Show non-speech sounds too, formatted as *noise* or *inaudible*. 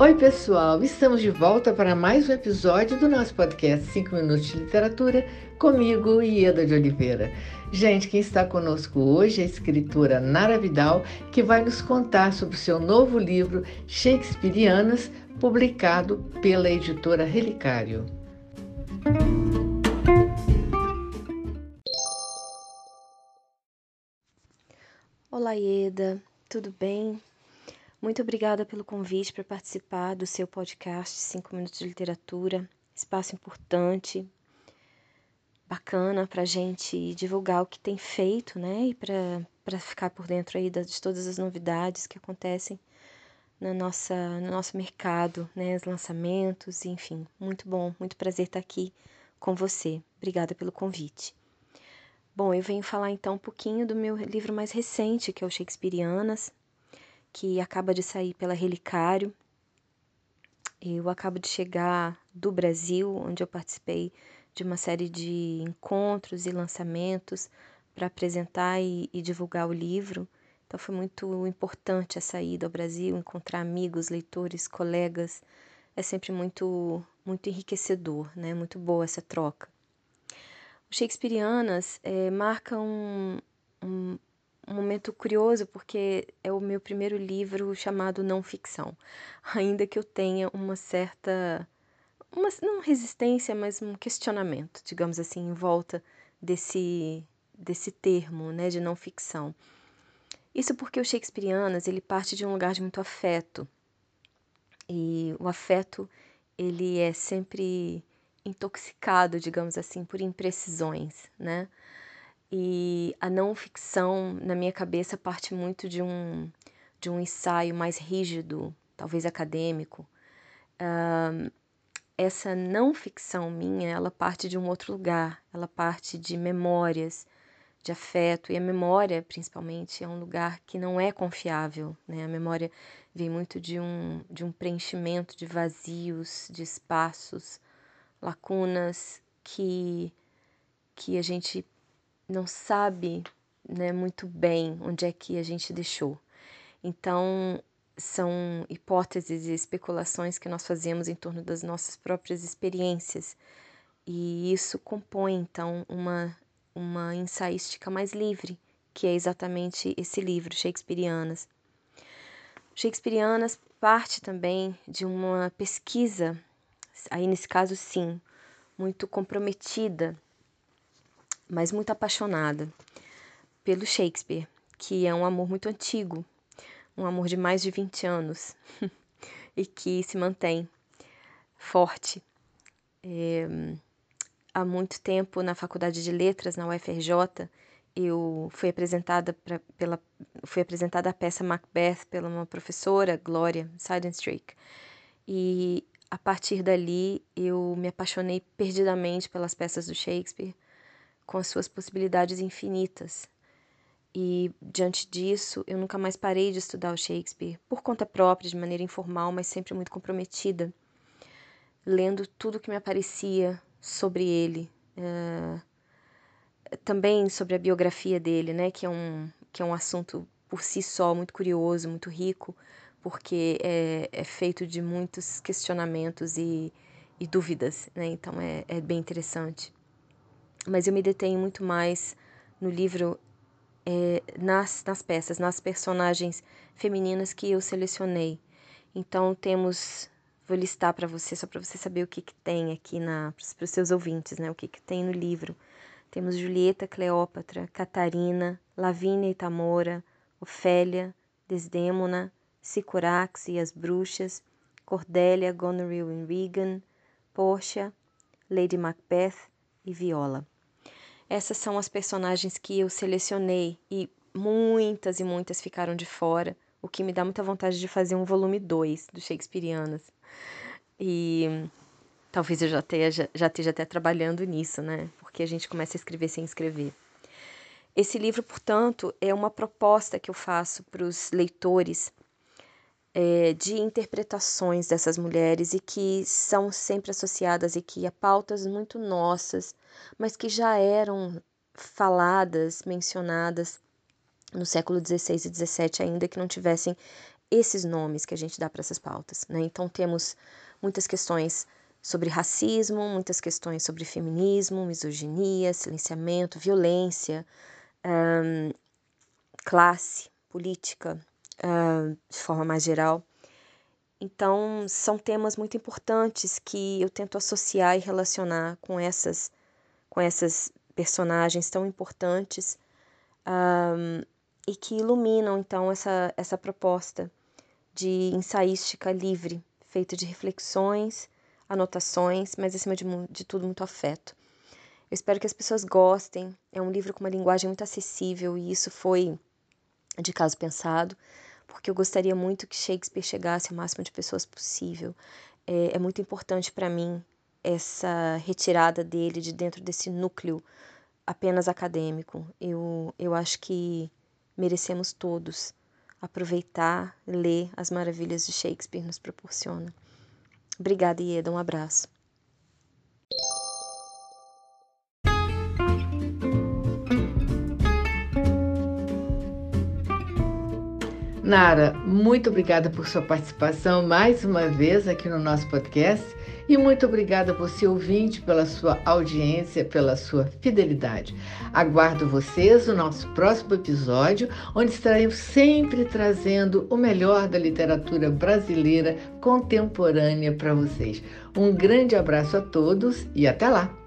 Oi, pessoal! Estamos de volta para mais um episódio do nosso podcast 5 Minutos de Literatura, comigo, Ieda de Oliveira. Gente, quem está conosco hoje é a escritora Nara Vidal, que vai nos contar sobre o seu novo livro Shakespeareanas, publicado pela editora Relicário. Olá, Ieda, tudo bem? Muito obrigada pelo convite para participar do seu podcast 5 Minutos de Literatura, espaço importante, bacana para a gente divulgar o que tem feito, né? E para ficar por dentro aí de todas as novidades que acontecem na nossa, no nosso mercado, né? Os lançamentos, enfim. Muito bom, muito prazer estar aqui com você. Obrigada pelo convite. Bom, eu venho falar então um pouquinho do meu livro mais recente, que é o Shakespeareanas, que acaba de sair pela Relicário. Eu acabo de chegar do Brasil, onde eu participei de uma série de encontros e lançamentos para apresentar e, e, divulgar o livro. Então foi muito importante a ida ao Brasil, encontrar amigos, leitores, colegas. É sempre muito muito enriquecedor, né? Muito boa essa troca. O Shakespeareanas é, marca um, um, um momento curioso porque é o meu primeiro livro chamado não ficção, *laughs* ainda que eu tenha uma certa uma não resistência, mas um questionamento, digamos assim, em volta desse desse termo, né, de não ficção. Isso porque o Shakespeareanas, ele parte de um lugar de muito afeto. E o afeto, ele é sempre intoxicado, digamos assim, por imprecisões, né? E a não ficção, na minha cabeça, parte muito de um, de um ensaio mais rígido, talvez acadêmico. Essa não ficção minha, ela parte de um outro lugar, ela parte de memórias, de afeto, e a memória, principalmente, é um lugar que não é confiável, né? A memória vem muito de um, de um preenchimento de vazios, de espaços, lacunas que, que a gente não sabe né, muito bem onde é que a gente deixou. Então, são hipóteses e especulações que nós fazemos em torno das nossas próprias experiências. E isso compõe, então, uma, uma ensaística mais livre, que é exatamente esse livro, Shakespeareanas. Shakespeareanas parte também de uma pesquisa, aí nesse caso sim, muito comprometida mas muito apaixonada pelo Shakespeare, que é um amor muito antigo, um amor de mais de 20 anos *laughs* e que se mantém forte. É, há muito tempo na Faculdade de Letras, na UFRJ, eu fui apresentada pra, pela fui apresentada a peça Macbeth pela uma professora, Glória Seidenstrick. E a partir dali eu me apaixonei perdidamente pelas peças do Shakespeare com as suas possibilidades infinitas. E diante disso, eu nunca mais parei de estudar o Shakespeare, por conta própria, de maneira informal, mas sempre muito comprometida, lendo tudo que me aparecia sobre ele. Uh, também sobre a biografia dele, né, que é um, que é um assunto por si só muito curioso, muito rico, porque é, é feito de muitos questionamentos e, e dúvidas, né, então é, é bem interessante mas eu me detenho muito mais no livro é, nas, nas peças, nas personagens femininas que eu selecionei. Então temos, vou listar para você só para você saber o que, que tem aqui na para os seus ouvintes, né? O que, que tem no livro. Temos Julieta, Cleópatra, Catarina, Lavínia e Tamora, Ofélia, Desdêmona, Sicurax e as Bruxas, Cordélia, Goneril e Regan, Portia, Lady Macbeth e Viola. Essas são as personagens que eu selecionei e muitas e muitas ficaram de fora, o que me dá muita vontade de fazer um volume 2 do Shakespeareanas. E talvez eu já esteja, já esteja até trabalhando nisso, né? Porque a gente começa a escrever sem escrever. Esse livro, portanto, é uma proposta que eu faço para os leitores é, de interpretações dessas mulheres e que são sempre associadas aqui a pautas muito nossas, mas que já eram faladas, mencionadas no século XVI e XVII, ainda que não tivessem esses nomes que a gente dá para essas pautas. Né? Então, temos muitas questões sobre racismo, muitas questões sobre feminismo, misoginia, silenciamento, violência, classe, política, uh, de forma mais geral. Então, são temas muito importantes que eu tento associar e relacionar com essas, com essas personagens tão importantes um, e que iluminam, então, essa, essa proposta de ensaística livre, feita de reflexões, anotações, mas acima de, de tudo, muito afeto. Eu espero que as pessoas gostem. É um livro com uma linguagem muito acessível e isso foi de caso pensado, porque eu gostaria muito que Shakespeare chegasse ao máximo de pessoas possível. É, é muito importante para mim essa retirada dele de dentro desse núcleo apenas acadêmico. Eu, eu acho que merecemos todos aproveitar, ler as maravilhas de Shakespeare nos proporciona. Obrigada, Ieda. Um abraço. Nara, muito obrigada por sua participação mais uma vez aqui no nosso podcast e muito obrigada você ouvinte pela sua audiência, pela sua fidelidade. Aguardo vocês no nosso próximo episódio, onde estaremos sempre trazendo o melhor da literatura brasileira contemporânea para vocês. Um grande abraço a todos e até lá.